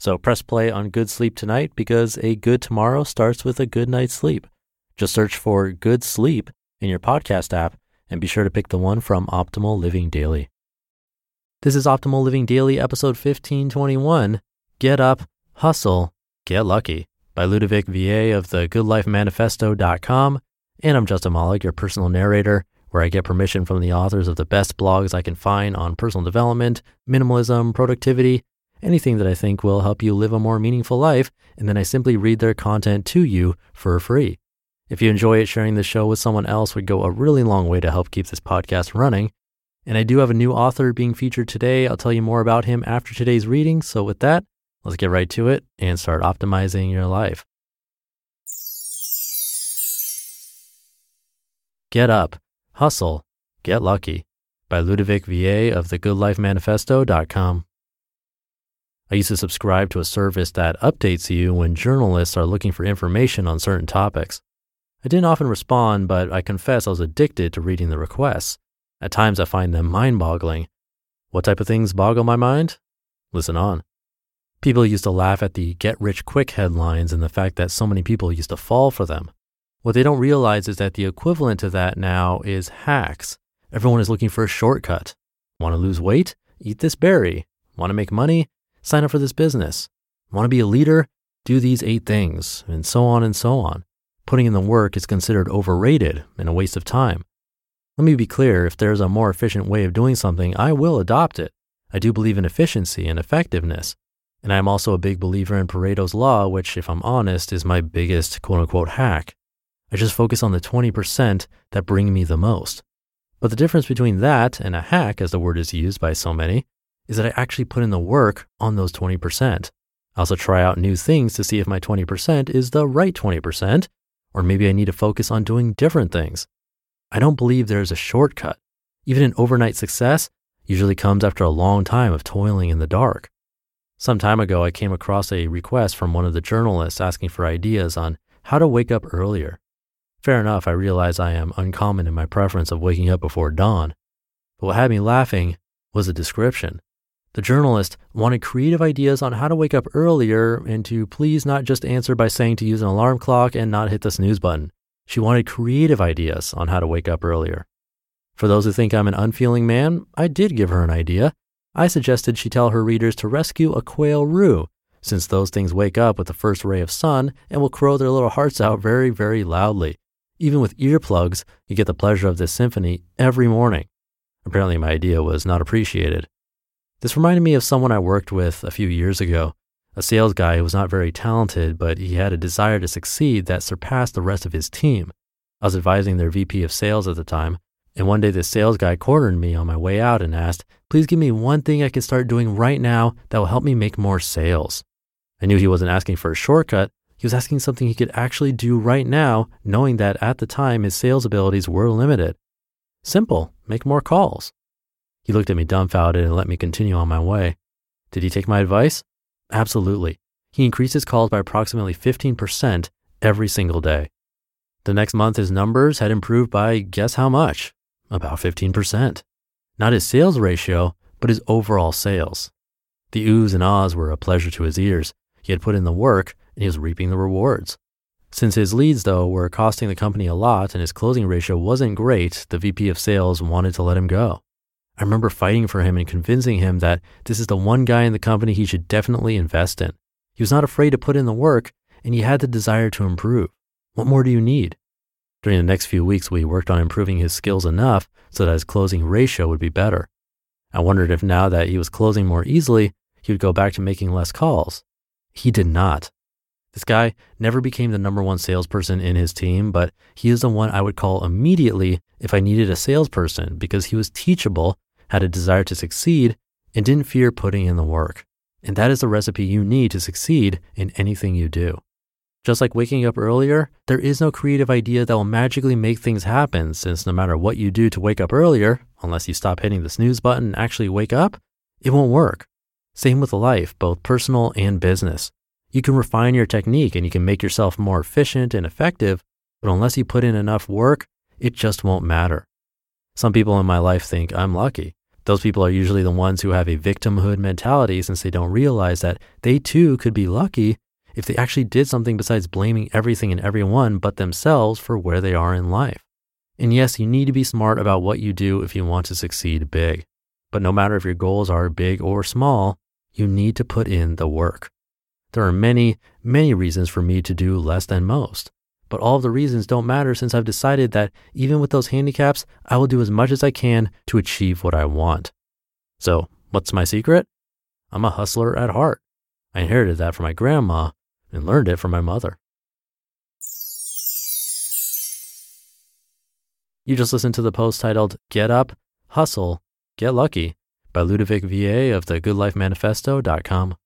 So press play on Good Sleep tonight because a good tomorrow starts with a good night's sleep. Just search for Good Sleep in your podcast app and be sure to pick the one from Optimal Living Daily. This is Optimal Living Daily, episode 1521 Get Up, Hustle, Get Lucky by Ludovic Viet of the GoodLifeManifesto.com. And I'm Justin Malik, your personal narrator, where I get permission from the authors of the best blogs I can find on personal development, minimalism, productivity, anything that I think will help you live a more meaningful life, and then I simply read their content to you for free. If you enjoy it, sharing the show with someone else would go a really long way to help keep this podcast running. And I do have a new author being featured today. I'll tell you more about him after today's reading. So, with that, let's get right to it and start optimizing your life. Get Up, Hustle, Get Lucky by Ludovic Viet of the GoodLifeManifesto.com. I used to subscribe to a service that updates you when journalists are looking for information on certain topics. I didn't often respond, but I confess I was addicted to reading the requests. At times I find them mind boggling. What type of things boggle my mind? Listen on. People used to laugh at the get rich quick headlines and the fact that so many people used to fall for them. What they don't realize is that the equivalent to that now is hacks. Everyone is looking for a shortcut. Want to lose weight? Eat this berry. Want to make money? Sign up for this business. Want to be a leader? Do these eight things, and so on and so on. Putting in the work is considered overrated and a waste of time. Let me be clear if there's a more efficient way of doing something, I will adopt it. I do believe in efficiency and effectiveness. And I am also a big believer in Pareto's Law, which, if I'm honest, is my biggest quote unquote hack. I just focus on the 20% that bring me the most. But the difference between that and a hack, as the word is used by so many, is that I actually put in the work on those 20%. I also try out new things to see if my 20% is the right 20%, or maybe I need to focus on doing different things. I don't believe there is a shortcut. Even an overnight success usually comes after a long time of toiling in the dark. Some time ago, I came across a request from one of the journalists asking for ideas on how to wake up earlier. Fair enough, I realize I am uncommon in my preference of waking up before dawn. But what had me laughing was the description. The journalist wanted creative ideas on how to wake up earlier and to please not just answer by saying to use an alarm clock and not hit the snooze button. She wanted creative ideas on how to wake up earlier. For those who think I'm an unfeeling man, I did give her an idea. I suggested she tell her readers to rescue a quail roo, since those things wake up with the first ray of sun and will crow their little hearts out very, very loudly. Even with earplugs, you get the pleasure of this symphony every morning. Apparently, my idea was not appreciated. This reminded me of someone I worked with a few years ago, a sales guy who was not very talented, but he had a desire to succeed that surpassed the rest of his team. I was advising their VP of sales at the time, and one day this sales guy cornered me on my way out and asked, Please give me one thing I can start doing right now that will help me make more sales. I knew he wasn't asking for a shortcut. He was asking something he could actually do right now, knowing that at the time his sales abilities were limited. Simple, make more calls. He looked at me dumbfounded and let me continue on my way. Did he take my advice? Absolutely. He increased his calls by approximately 15% every single day. The next month, his numbers had improved by guess how much? About 15%. Not his sales ratio, but his overall sales. The oohs and ahs were a pleasure to his ears. He had put in the work and he was reaping the rewards. Since his leads, though, were costing the company a lot and his closing ratio wasn't great, the VP of sales wanted to let him go. I remember fighting for him and convincing him that this is the one guy in the company he should definitely invest in. He was not afraid to put in the work and he had the desire to improve. What more do you need? During the next few weeks, we worked on improving his skills enough so that his closing ratio would be better. I wondered if now that he was closing more easily, he would go back to making less calls. He did not. This guy never became the number one salesperson in his team, but he is the one I would call immediately if I needed a salesperson because he was teachable, had a desire to succeed, and didn't fear putting in the work. And that is the recipe you need to succeed in anything you do. Just like waking up earlier, there is no creative idea that will magically make things happen since no matter what you do to wake up earlier, unless you stop hitting the snooze button and actually wake up, it won't work. Same with life, both personal and business. You can refine your technique and you can make yourself more efficient and effective, but unless you put in enough work, it just won't matter. Some people in my life think I'm lucky. Those people are usually the ones who have a victimhood mentality since they don't realize that they too could be lucky if they actually did something besides blaming everything and everyone but themselves for where they are in life. And yes, you need to be smart about what you do if you want to succeed big. But no matter if your goals are big or small, you need to put in the work. There are many, many reasons for me to do less than most. But all of the reasons don't matter since I've decided that even with those handicaps, I will do as much as I can to achieve what I want. So, what's my secret? I'm a hustler at heart. I inherited that from my grandma and learned it from my mother. You just listened to the post titled Get Up, Hustle, Get Lucky by Ludovic Viet of the goodlifemanifesto.com.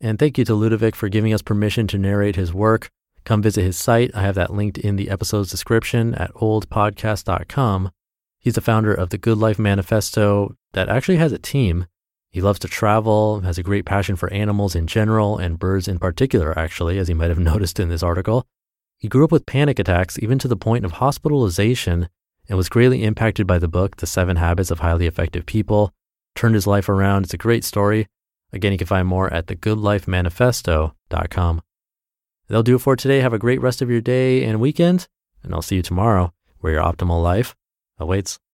And thank you to Ludovic for giving us permission to narrate his work. Come visit his site. I have that linked in the episode's description at oldpodcast.com. He's the founder of the Good Life Manifesto that actually has a team. He loves to travel, has a great passion for animals in general and birds in particular, actually, as you might have noticed in this article. He grew up with panic attacks, even to the point of hospitalization, and was greatly impacted by the book, The Seven Habits of Highly Effective People. Turned his life around. It's a great story. Again, you can find more at thegoodlifemanifesto.com. That'll do it for today. Have a great rest of your day and weekend, and I'll see you tomorrow where your optimal life awaits.